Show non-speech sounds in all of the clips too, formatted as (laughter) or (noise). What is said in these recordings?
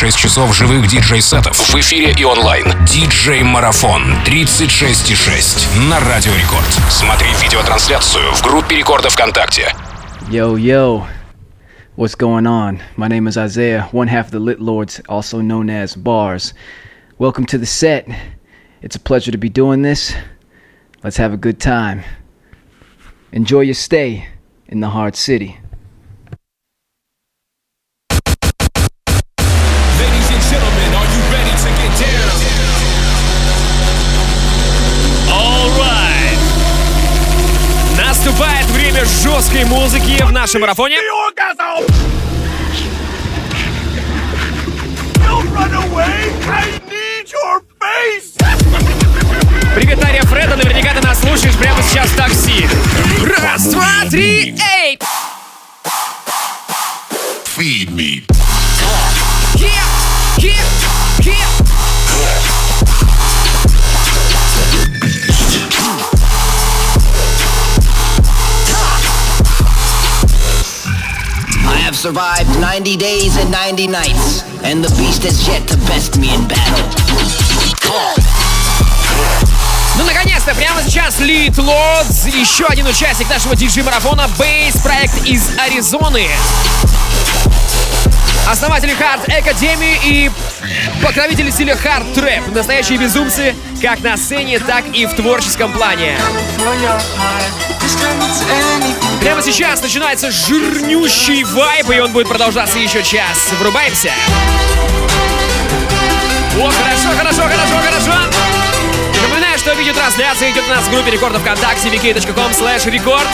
36 часов живых диджей-сетов в эфире и онлайн. Диджей-марафон 36,6 на Радио Рекорд. Смотри видеотрансляцию в группе Рекорда ВКонтакте. Yo, yo. What's going on? My name is Isaiah, one half of the Lit Lords, also known as Bars. Welcome to the set. It's a pleasure to be doing this. Let's have a good time. Enjoy your stay in the hard city. Время жесткой музыки в нашем марафоне. Привет, Ария Фреда, наверняка ты нас слушаешь прямо сейчас в такси. Раз, два, три, эй! Feed me. Yeah, yeah, yeah. Survived 90 days and 90 nights, and the beast has yet to best me in battle. Ну, наконец-то, прямо сейчас Лид Лодс, еще один участник нашего диджей-марафона, бейс проект из Аризоны. Основатели Хард Академии и покровители стиля Хард Трэп. Настоящие безумцы как на сцене, так и в творческом плане. Прямо сейчас начинается жирнющий вайб, и он будет продолжаться еще час. Врубаемся. О, хорошо, хорошо, хорошо, хорошо. Напоминаю, что видеотрансляция идет у нас в группе рекорда ВКонтакте vk.com slash рекорд.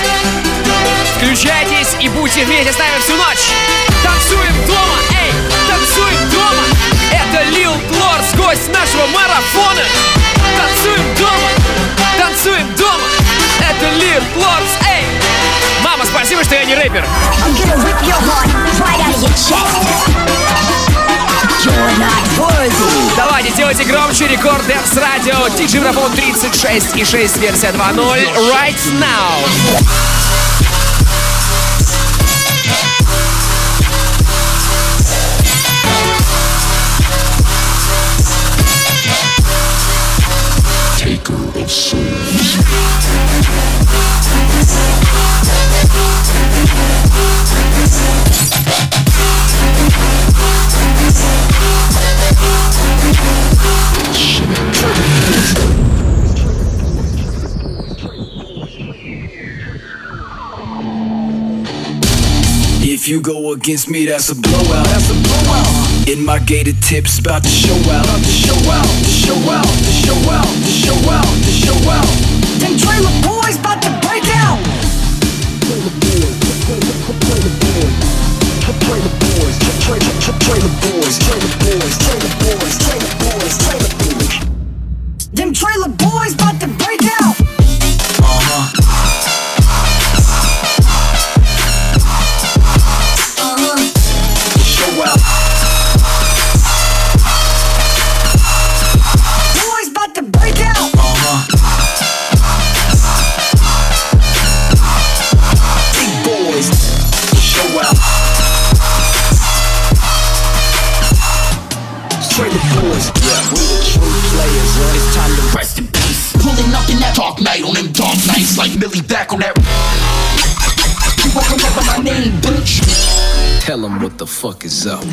Включайтесь и будьте вместе с нами всю ночь. Танцуем дома, Давайте, делайте громче. Рекорд Dance Radio. DJ Марафон 36 и 6 версия 2.0. Right now. Against me, that's a blowout. That's a blowout. In my gated tips, about to show out. About to show out. To show out. To show out. To show out. To show out. Them trailer boys about to break out. Them the fuck is up.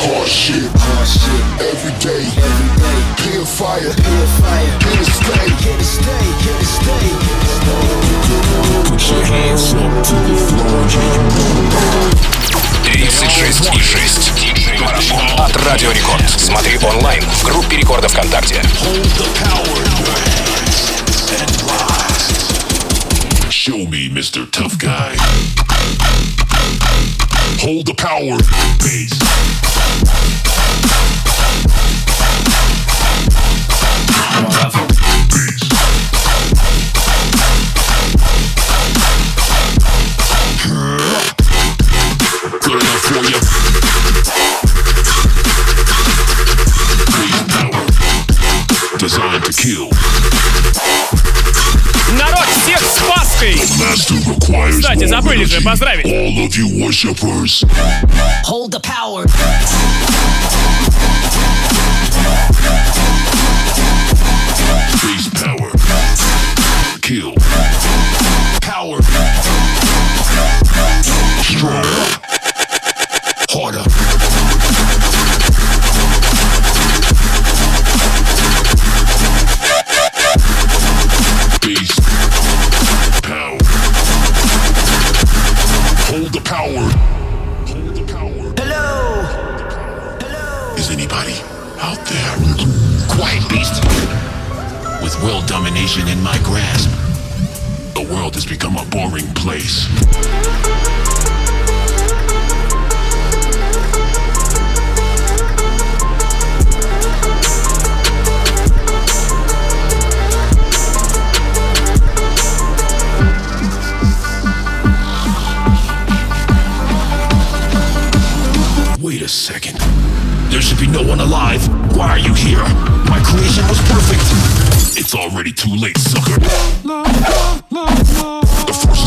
Hard shit. Hard shit. Every day. Every day. A fire. A fire. Here to stay. Here to stay. Here to stay. Put your hands up to the floor. 36 и 6. Диджей-марафон от Радио Рекорд. Смотри онлайн в группе Рекорда ВКонтакте. Hold the power in your hands and rise. Show me, Mr. Tough Guy. Hold the power. Bass. Designed to kill. Кстати, забыли же поздравить. Hold the power. Face power. Kill. Power. Strong. There should be no one alive. Why are you here? My creation was perfect. It's already too late, sucker. The force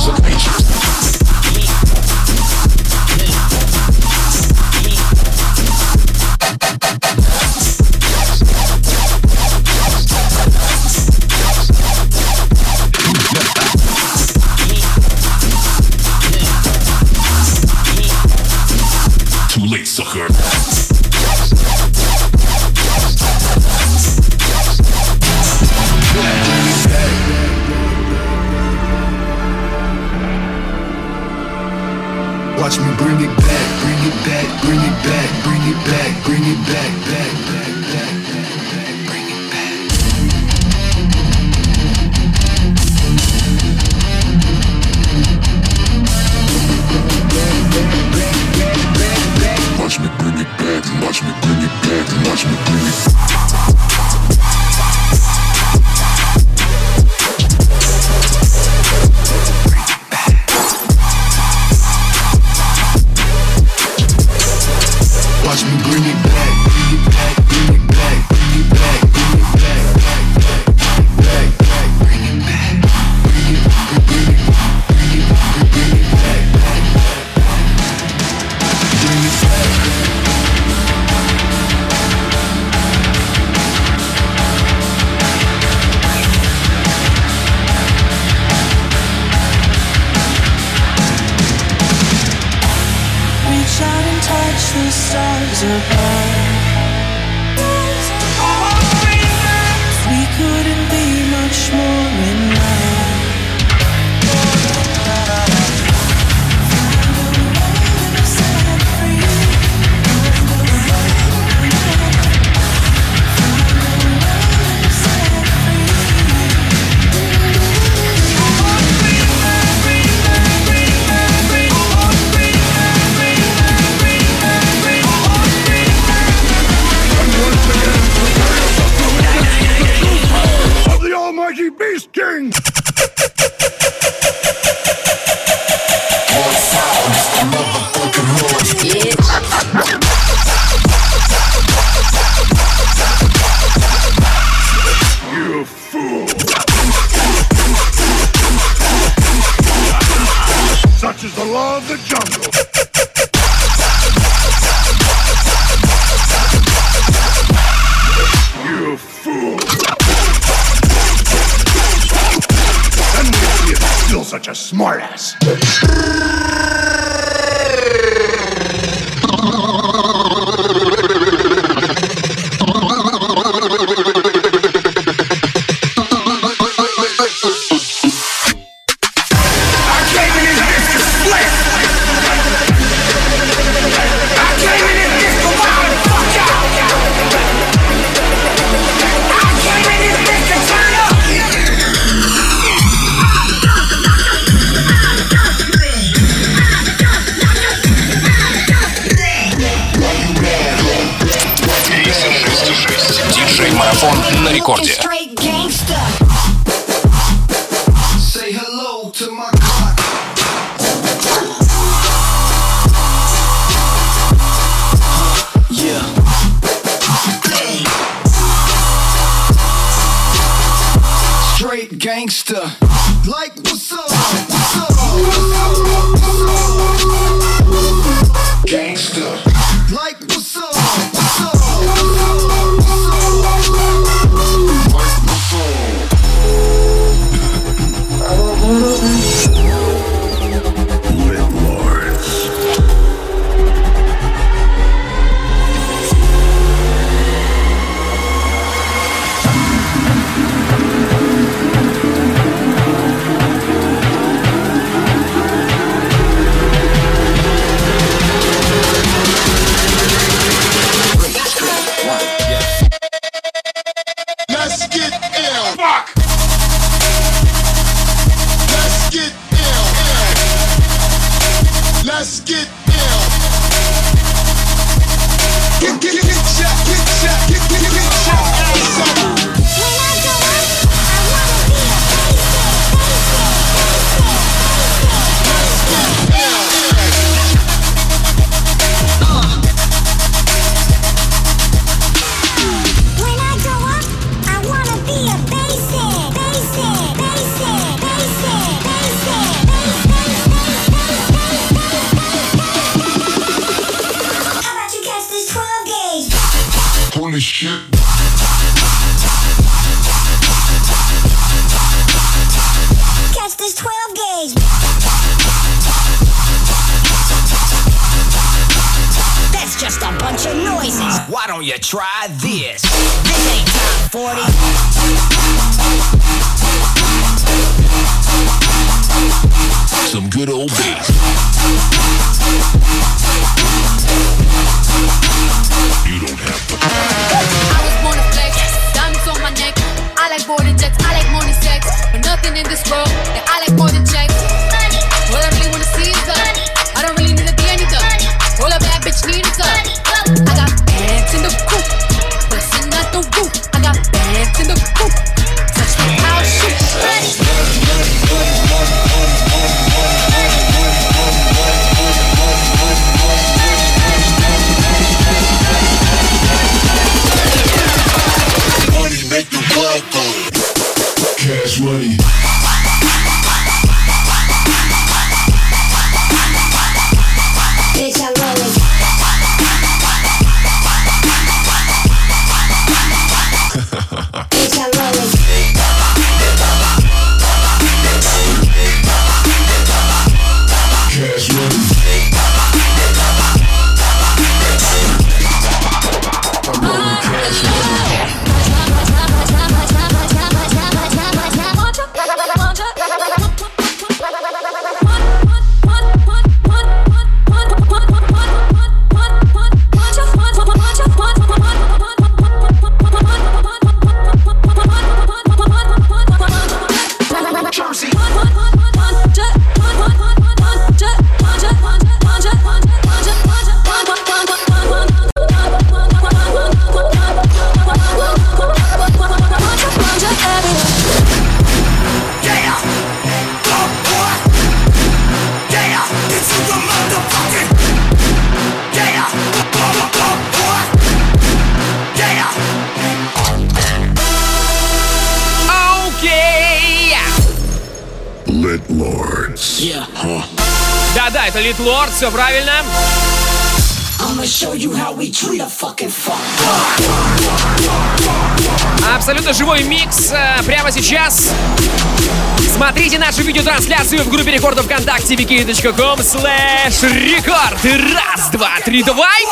видеотрансляцию в группе рекордов ВКонтакте wiki.com слэш рекорд. Раз, два, три, давай!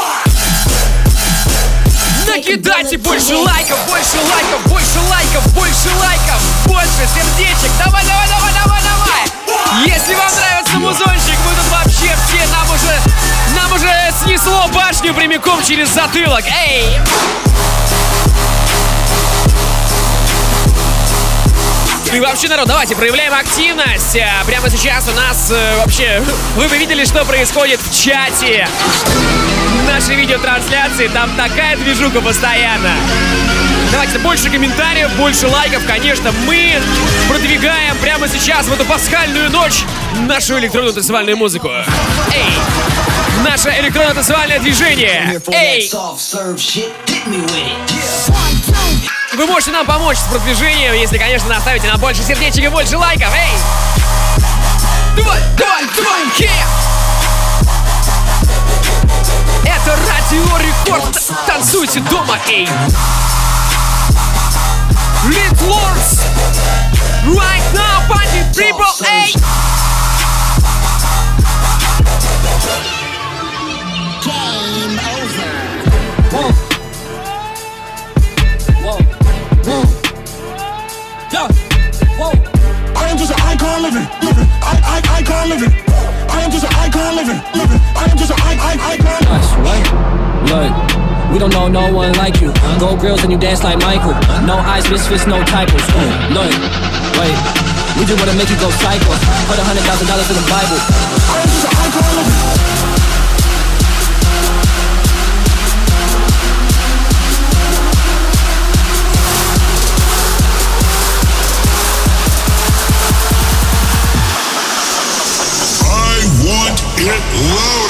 Накидайте больше лайков, больше лайков, больше лайков, больше лайков, больше сердечек. Давай, давай, давай, давай, давай! Если вам нравится музончик, мы тут вообще все, нам уже, нам уже снесло башню прямиком через затылок. Эй! И вообще, народ, давайте проявляем активность. А, Прямо сейчас у нас э, вообще... Вы бы видели, что происходит в чате нашей видеотрансляции. Там такая движуха постоянно. Давайте больше комментариев, больше лайков. Конечно, мы продвигаем прямо сейчас, в эту пасхальную ночь, нашу электронную танцевальную музыку. Эй! Наше электронное танцевальное движение. Эй! Вы можете нам помочь с продвижением, если, конечно, наставите нам больше сердечек и больше лайков. Эй! Давай, давай, давай! Это Радио Рекорд. Танцуйте дома, эй! Lit Lords! Right now, party people, эй! Game over. Icon living, living. I, I, icon living. I am just an icon living, living. I am just an I, I, icon. us, right? Look, we don't know no one like you. Gold grills and you dance like Michael. No eyes, misfits, no typos. Look, wait, we just wanna make you go psycho. Put a hundred thousand dollars in the Bible. It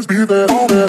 always be there for.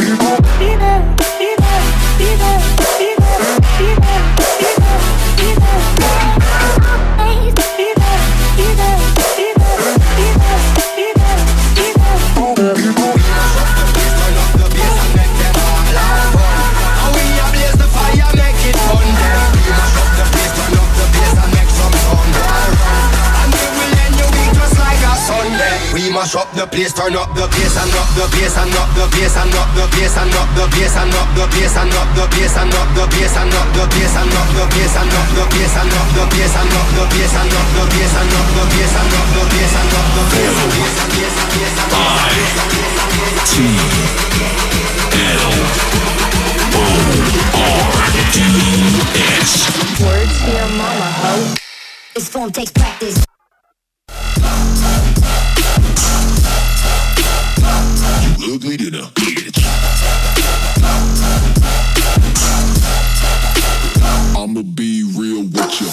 place, turn up the bass and up the bass and up the bass and up the bass and up the bass and up the bass and up the bass and up the bass and up the bass and up the bass and up the bass and up the bass and up the bass and up the bass and up the bass and up the bass and up the bass and up the bass Words to your mama, ho. It's gonna take practice. ugly dinner. I'ma be real with you.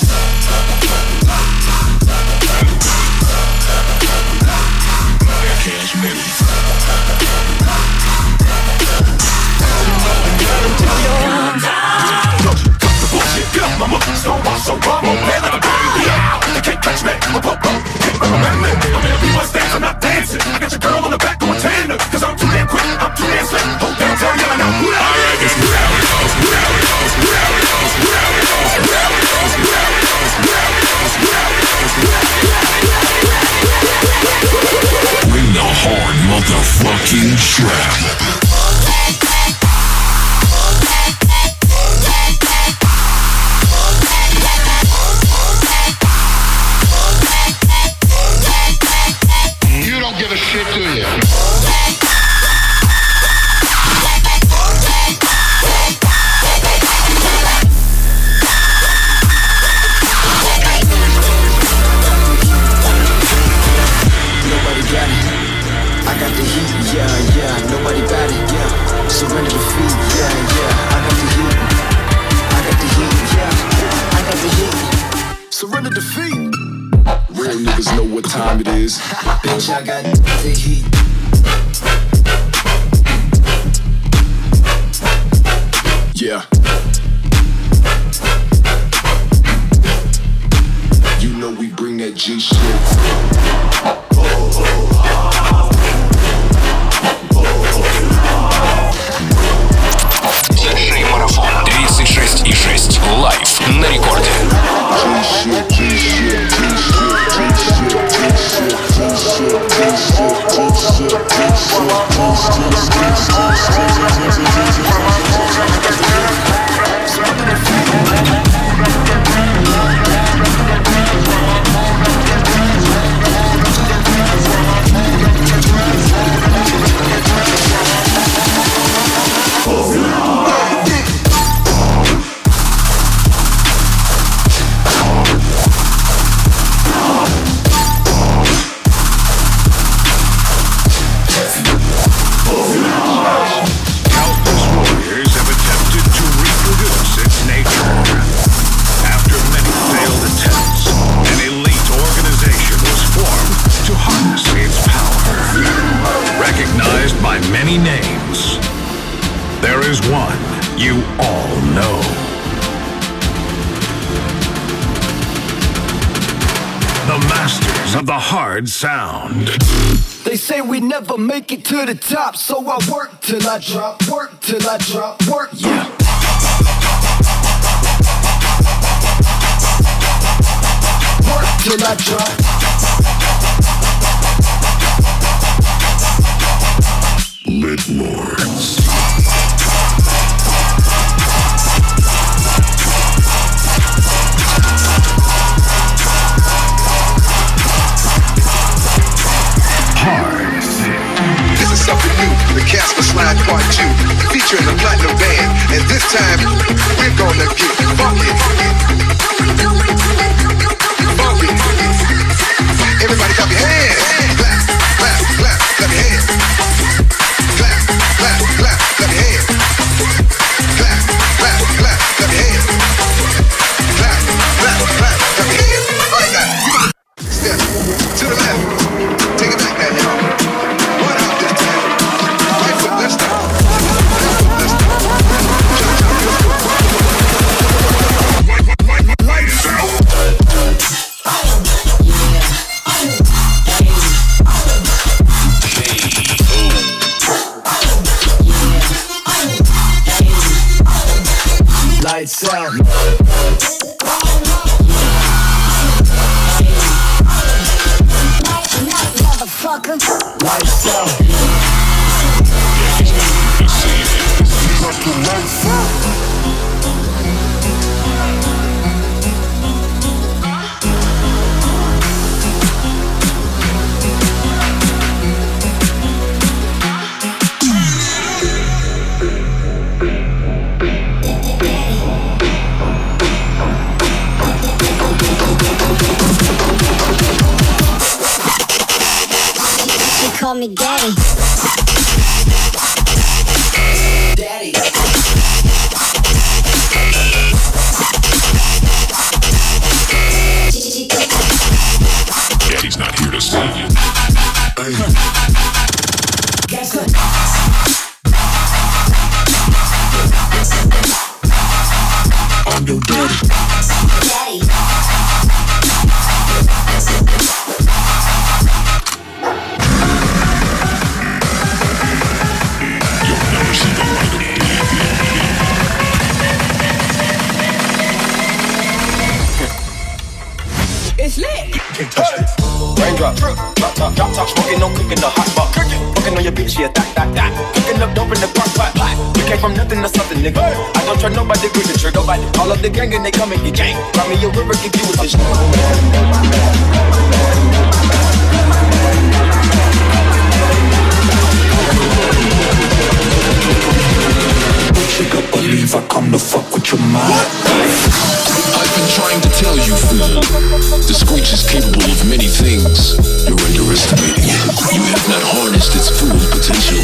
Cash money. Get off my mother, so why, so why, my man like a baby They can't catch me, I'm a popo, can't recommend me I'm in a few more stance, I'm not dancing I got your girl on the back the fucking trap. To the top, so I work till I drop, work till I drop, work, yeah. Work till I drop. Litmores. Hard. The Casper Slide Part 2, featuring the Platinum Band. And this time, we're gonna get funky. Funky. Everybody clap your hands. Clap, clap, clap, clap your hands. Clap, clap, clap, clap your hands. Daddy's not cooking, the hot pot. Fucking on your bitch, yeah, that, that, that. Cooking up dope in the crock pot. We came from nothing to something, nigga. I don't try nobody, grip the trigger. Nobody, all of the gang and they come and get gang. Brought me a river, give you a fish. You believe I come to fuck with your mind. I've trying to tell you, fool. The Screech is capable of many things. You're underestimating it. You have not harnessed its full potential.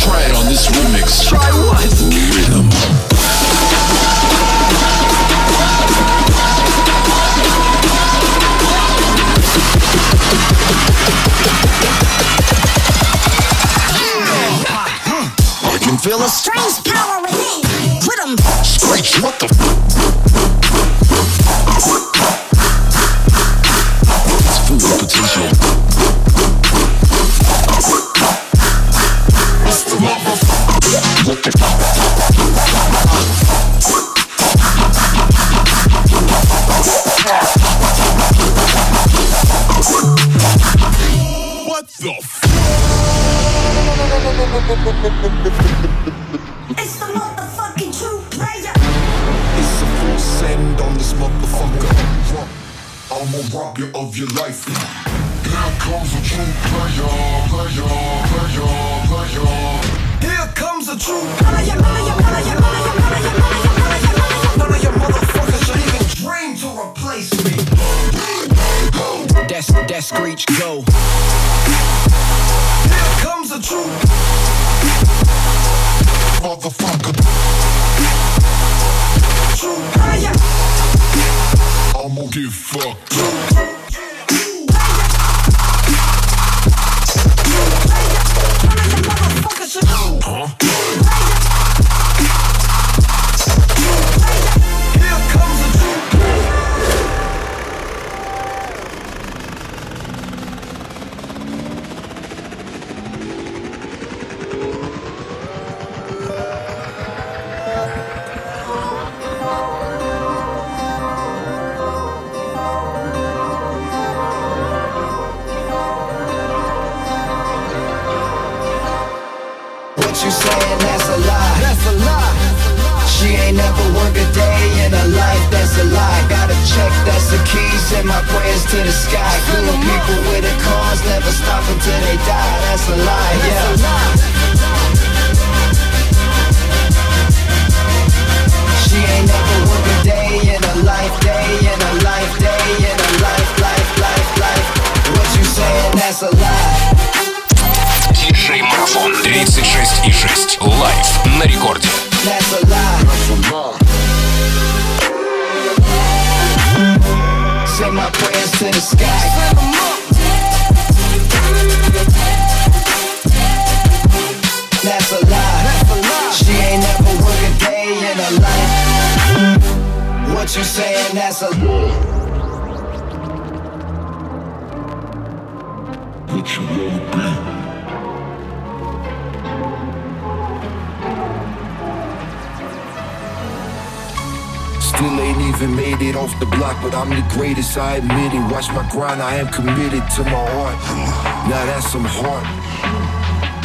Try it on this remix. Try what? Rhythm. I can feel a Strange power within. Put 'em. Screech, what the It's the motherfucking true player. It's a full send on this motherfucker. I'ma rob you of your life. Here comes a true player, player, player, player. Here comes true player. None of your motherfuckers should even dream to replace me. That's, that screech, go. Here comes a true Motherfucker, true. I'ma get fucked. Motherfuckers should tech, that's the keys and my prayers to the sky. People with never stop until they die. That's a lie, yeah. She ain't never day in life, day in life, day in life, life, life, life. What you saying, that's a lie. Диджей Марафон 36,6 на рекорде. That's a lie. Send my prayers to the sky. That's a lie. She ain't never work a day in her life. What you saying? That's a lie. What you wanna be? Even made it off the block, but I'm the greatest, I admit it. Watch my grind, I am committed to my art. Now that's some heart.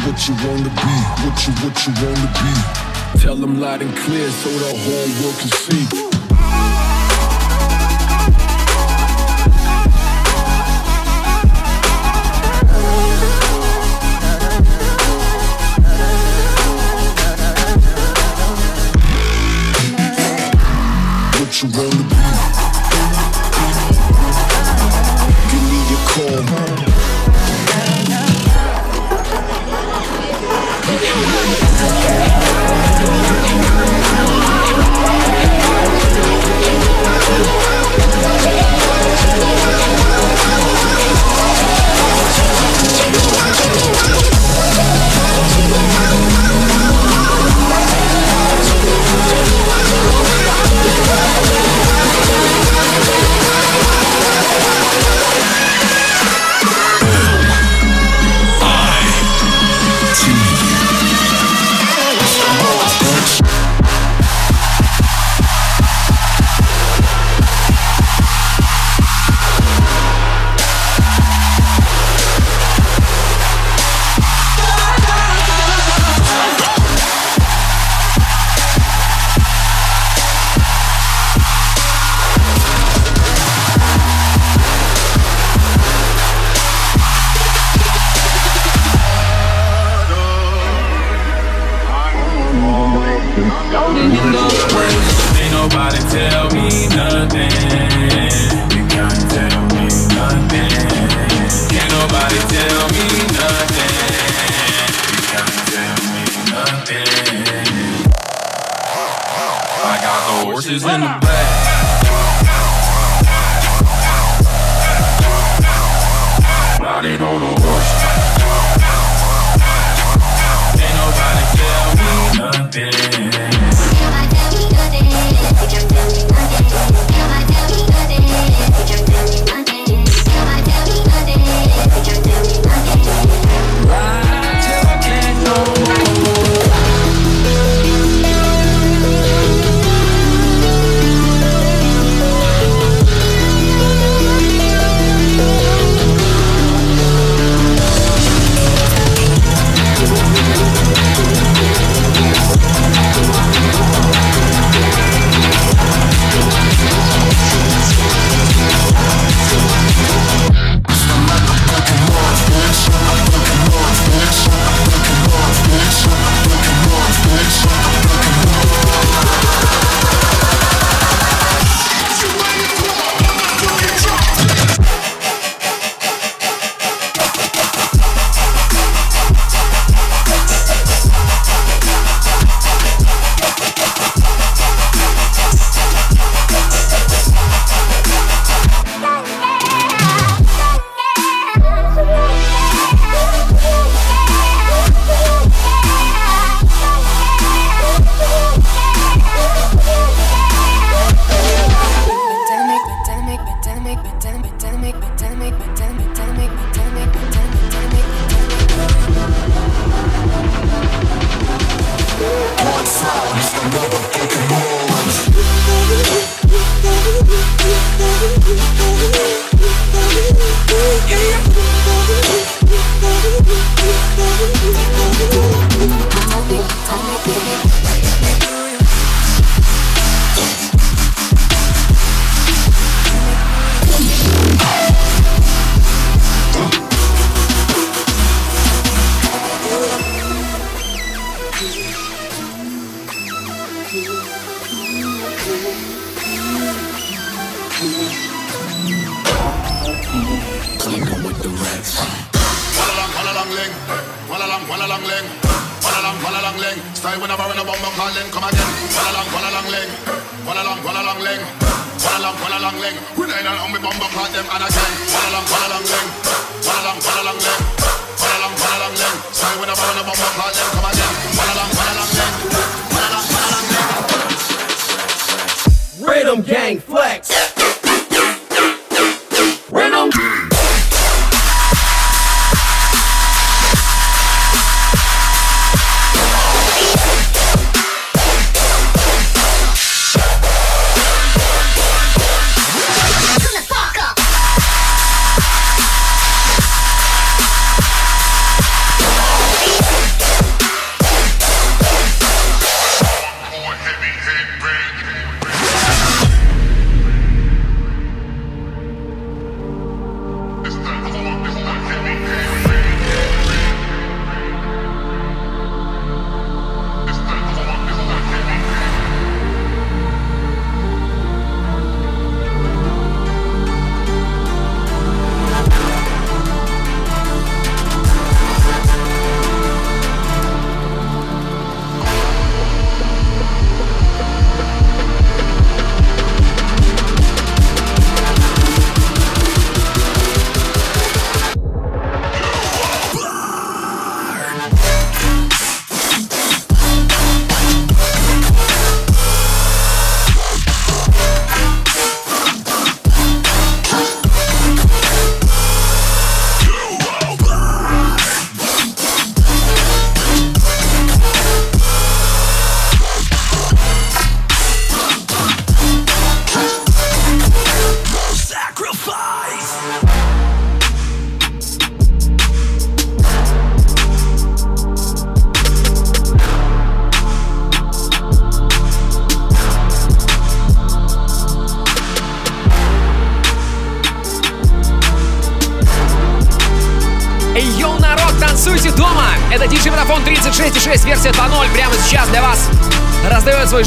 What you wanna be, what you, what you wanna be. Tell them loud and clear so the whole world can see. What you wanna be? Ain't nobody tell me nothing. You can't tell me nothing. Can't nobody tell me nothing. You can't tell me nothing. I got the horses in the back.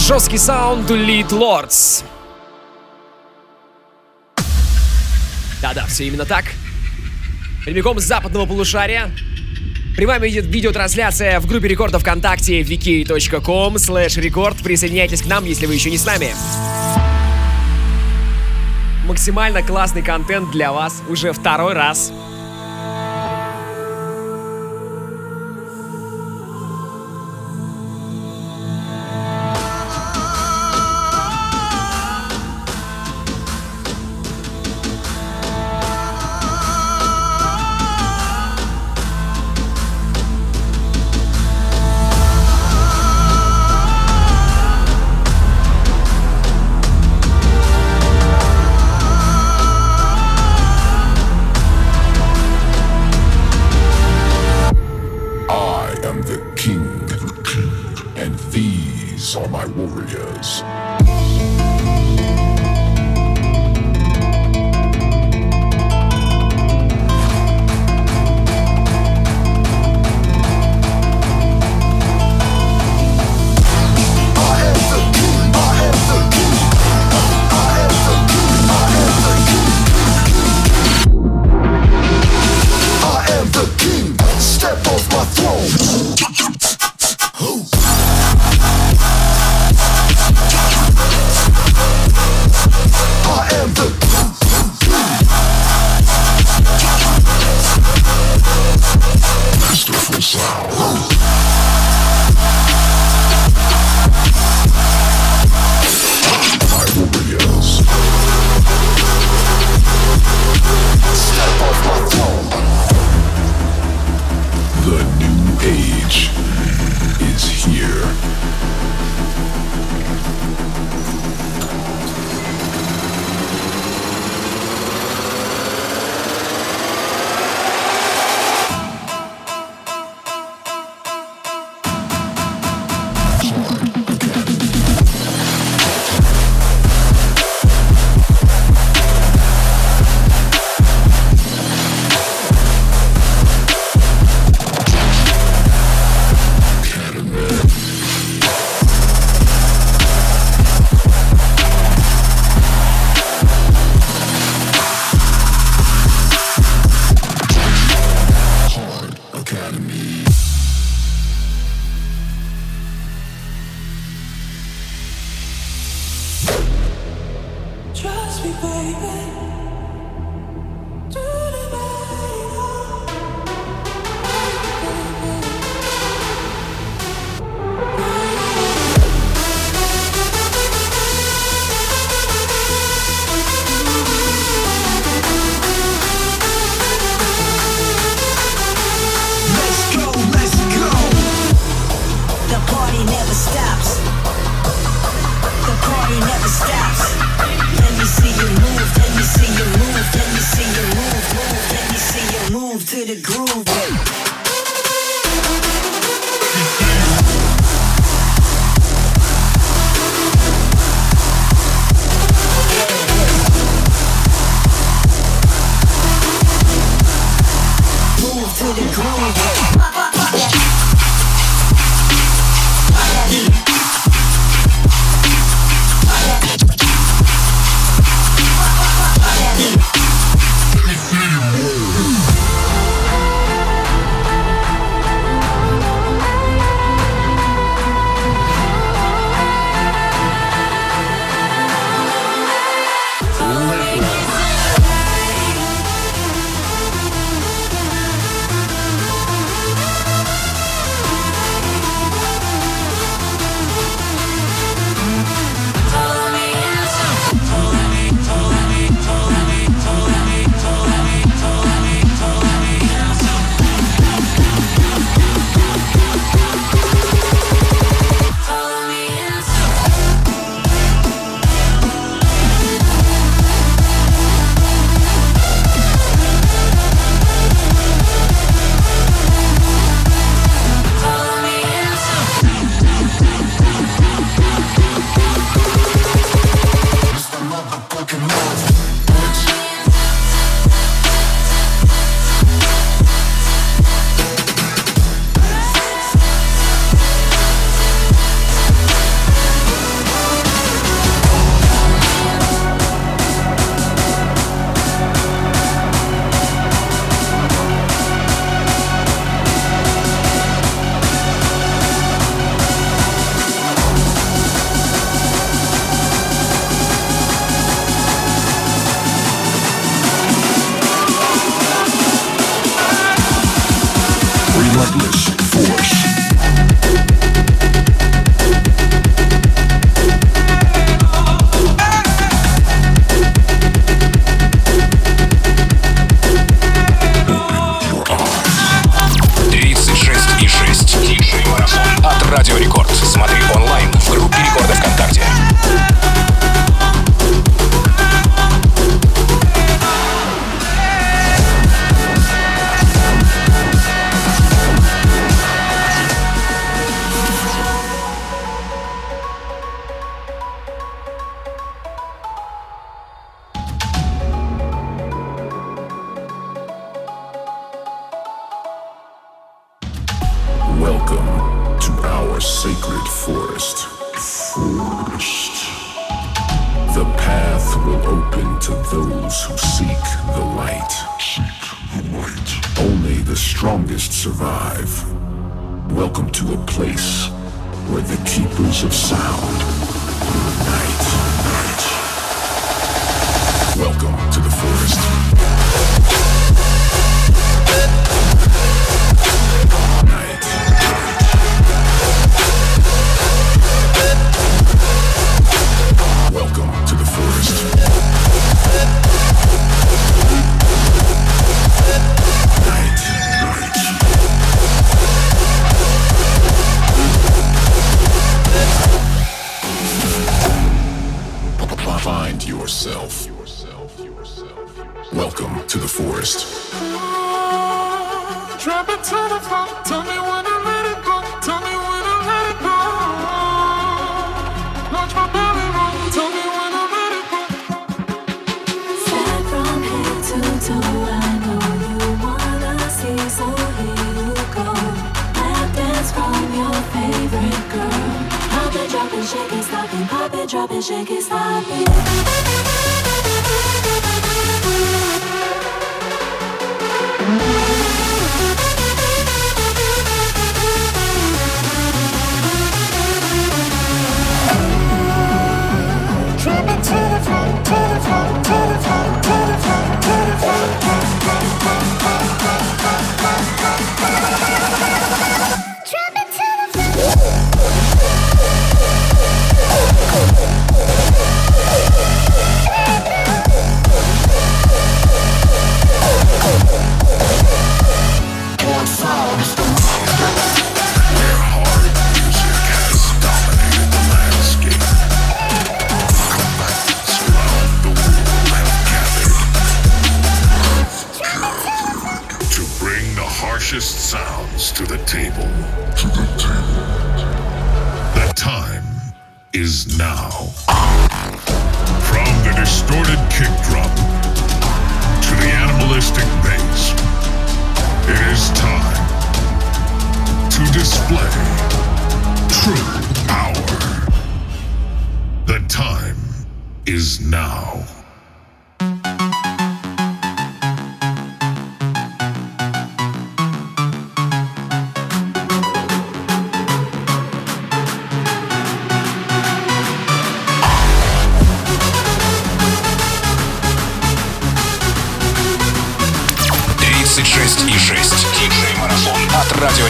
Жесткий саунд Lead Lords. Да-да, все именно так. Прямиком с западного полушария. Прямая идет видеотрансляция в группе рекордов ВКонтакте wiki.com slash рекорд. Присоединяйтесь к нам, если вы еще не с нами. Максимально классный контент для вас уже второй раз. are my warriors.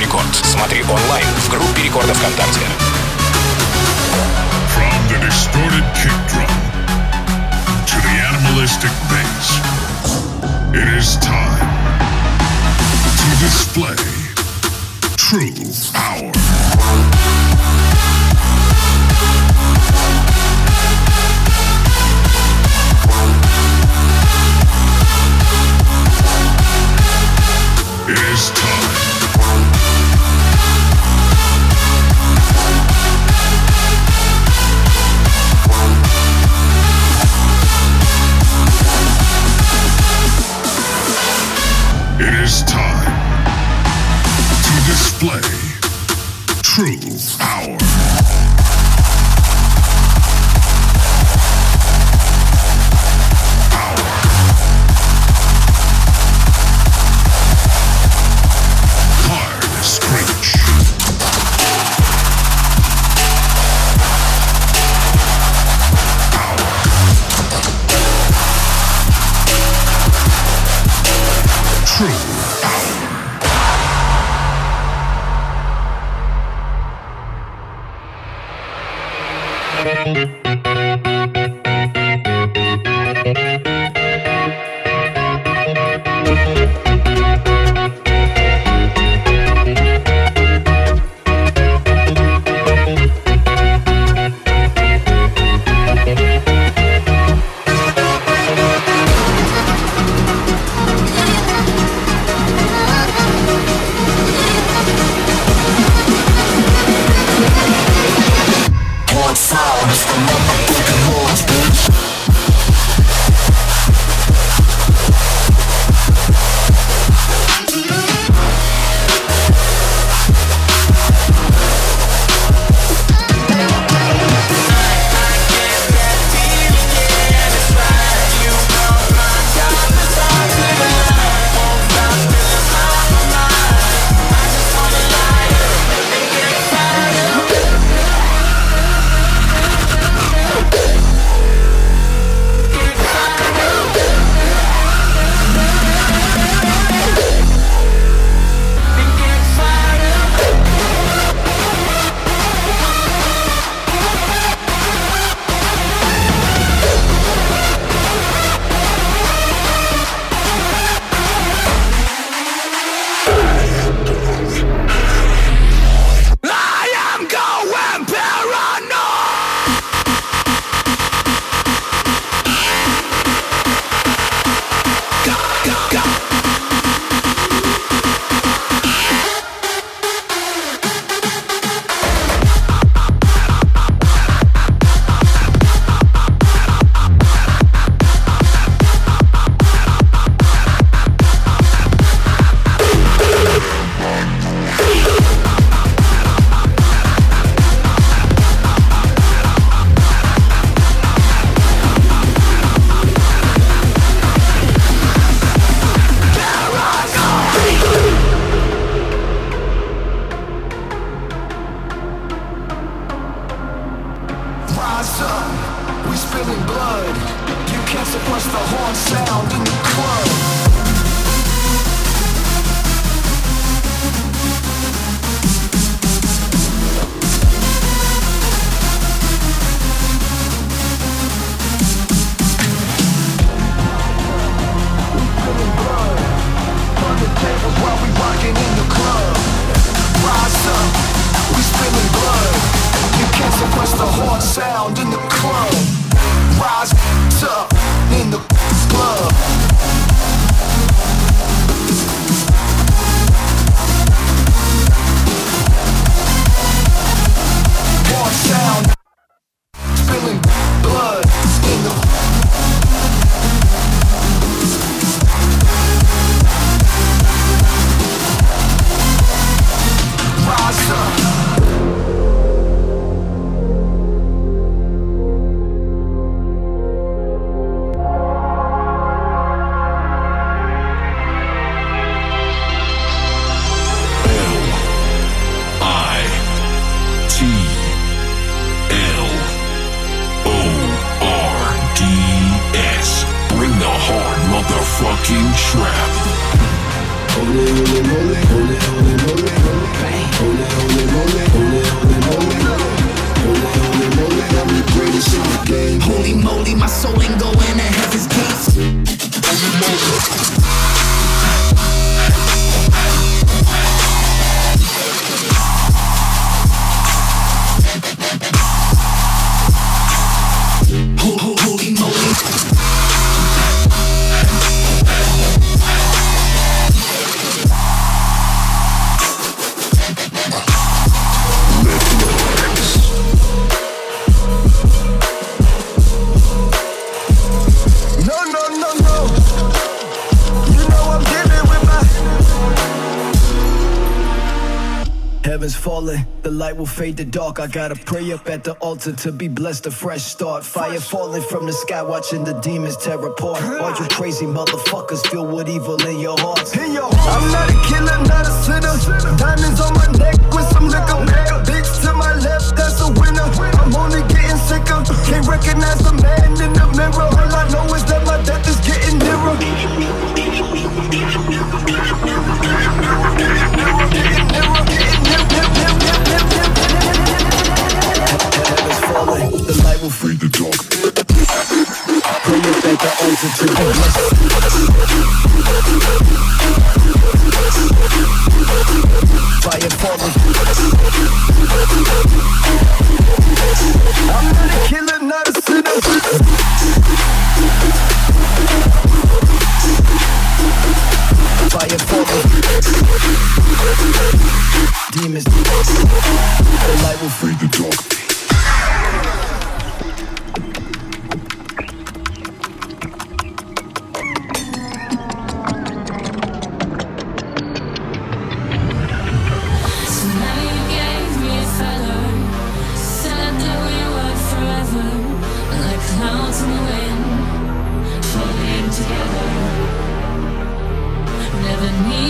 Рекорд. Смотри онлайн в группе Рекорда ВКонтакте. From the distorted kick drum to the animalistic bass, it is time to display true power. It is time. time to display true. Heaven's falling, the light will fade to dark. I gotta pray up at the altar to be blessed, a fresh start. Fire falling from the sky, watching the demons tear apart. All you crazy motherfuckers feel what evil in your hearts. In your heart. I'm not a killer, not a sinner. Diamonds on my neck with some liquor. Bitch to my left, that's a winner. I'm only getting sicker. Can't recognize the man in the mirror. All I know is that my death is getting nearer. Heaven's the light will free the dark. Pray up at the altar to be blessed. Fire falling. I'm not a killer, not a sinner. Fire falling. Demons. The light will free the dark. Never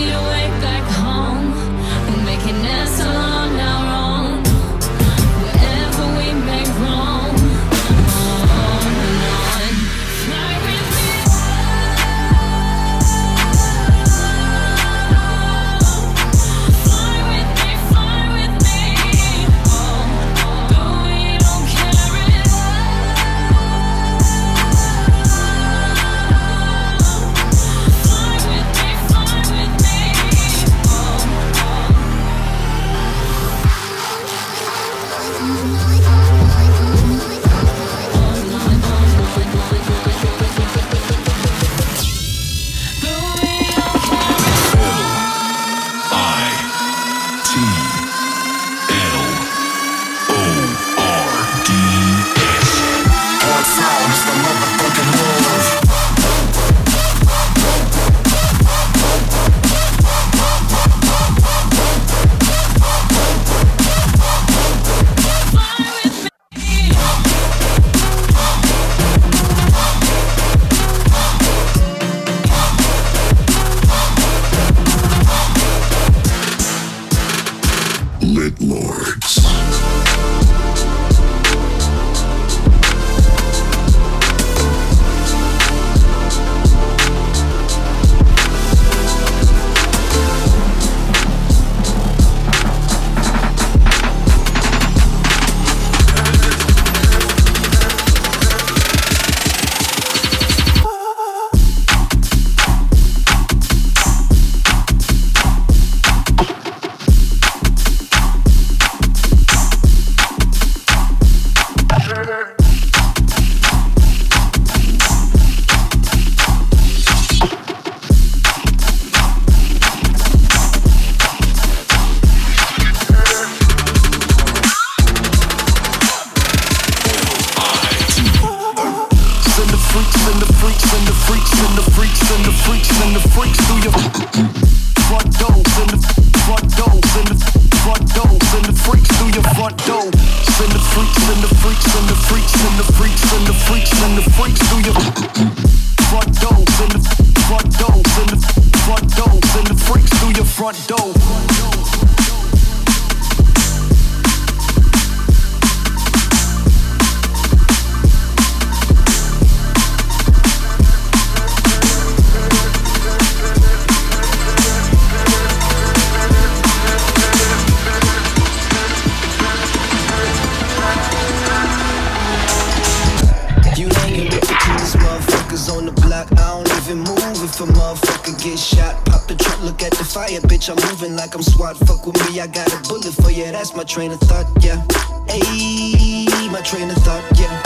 front door. Fire, bitch. I'm moving like I'm SWAT. Fuck with me, I got a bullet for you. That's my train of thought, yeah. Ayy, my train of thought, yeah.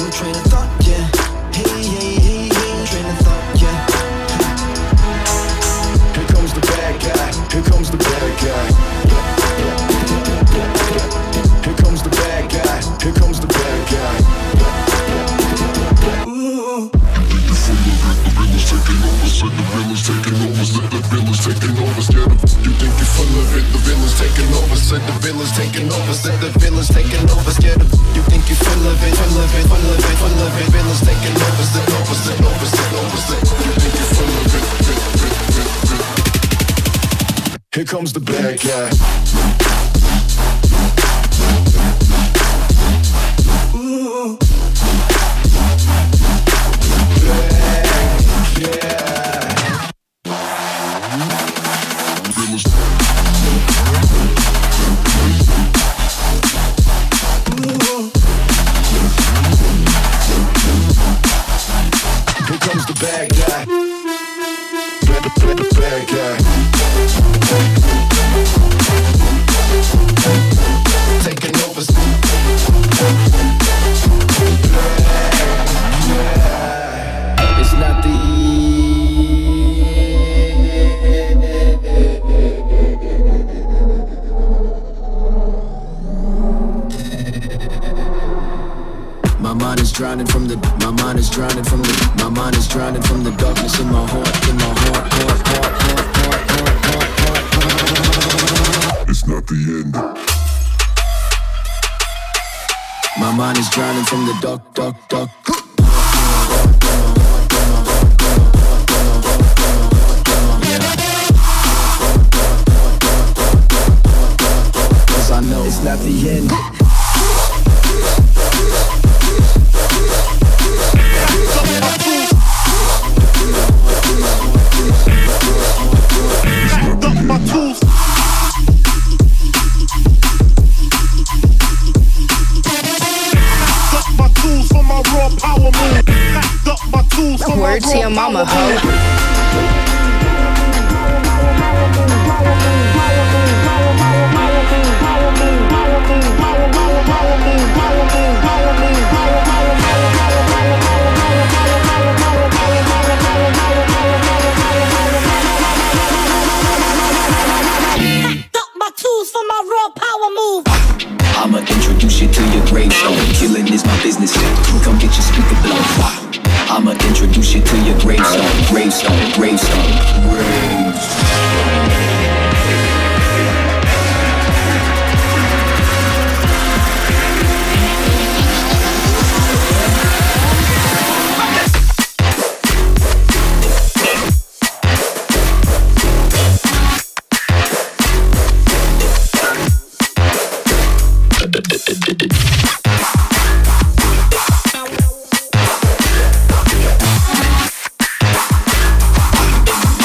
My train of thought, yeah. Hey, hey, hey, hey, train of thought, yeah. Here comes the bad guy. Here comes the bad guy. Here comes the bad guy. Here comes the bad guy. You think you're full of it? The villain's taking over. Said the villain's taking over. Said the villain's taking over. Scared of you think you're full of it? Full of it, full of it, full of it. Villain's taking over. Said over, said over, said over, said. You think you're full of it? Here comes the bad guy.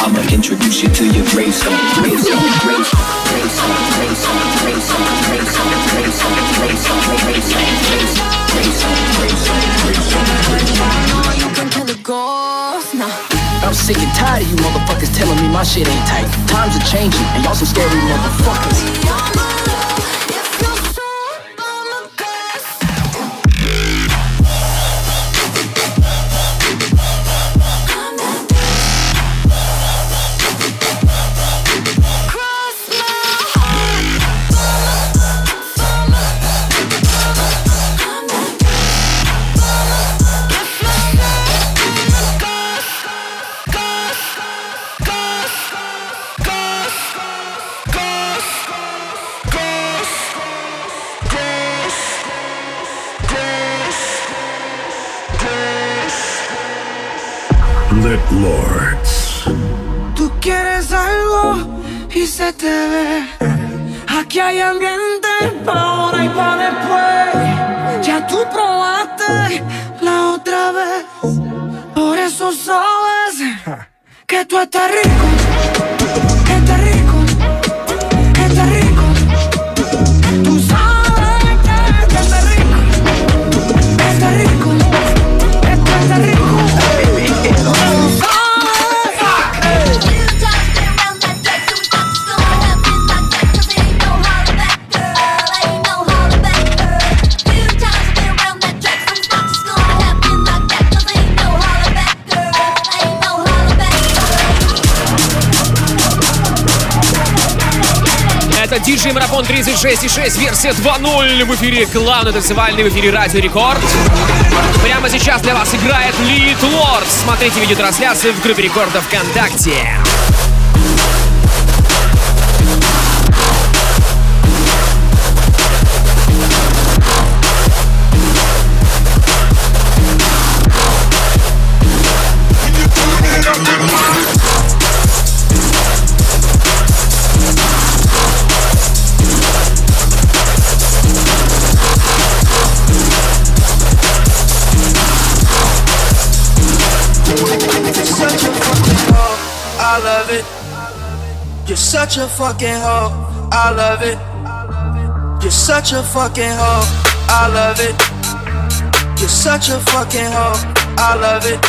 I'ma introduce you to your. I'm sick and tired of you motherfuckers telling me my shit ain't tight. Times are changing, and y'all some scary motherfuckers. Hay ambiente pa' ahora y pa' después. Ya tú probaste la otra vez. Por eso sabes que tú estás rico. DJ Марафон 36.6, версия 2.0 в эфире главный танцевальный в эфире Радио Рекорд. Прямо сейчас для вас играет Лилит Лорд. Смотрите видеотрансляцию в группе Рекорда ВКонтакте. Such a fucking hoe. I love it. You're such a fucking hoe. I love it. You're such a fucking hoe. I love it.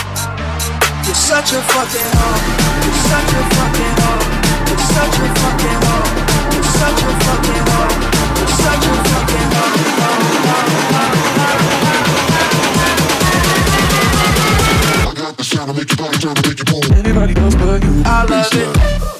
You're such a fucking hoe. You're such a fucking hoe. You're such a fucking hoe. You're such a fucking hoe. You're such a fucking I got the sound to make your body turn to make you boom. Anybody else but you. I love it.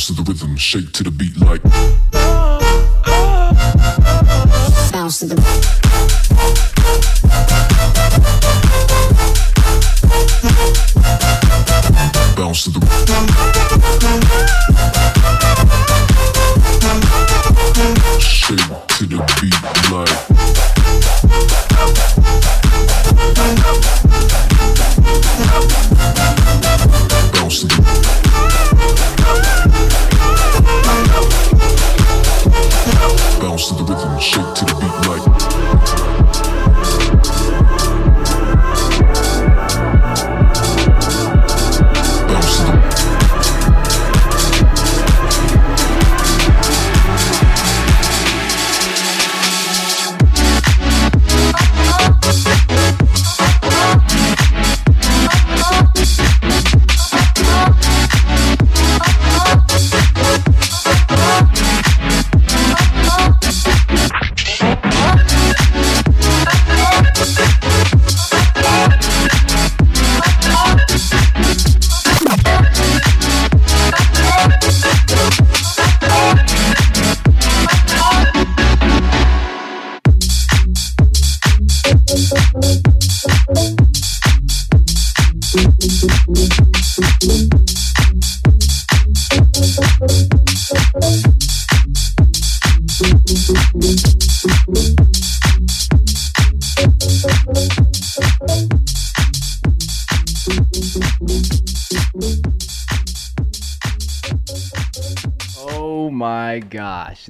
Bounce to the rhythm, shake to the beat like. Bounce to the Bounce to the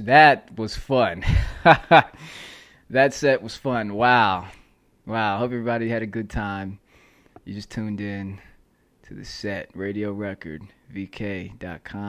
that was fun. (laughs) that set was fun. Wow. Wow. Hope everybody had a good time. You just tuned in to the set, Radio Record, VK.com.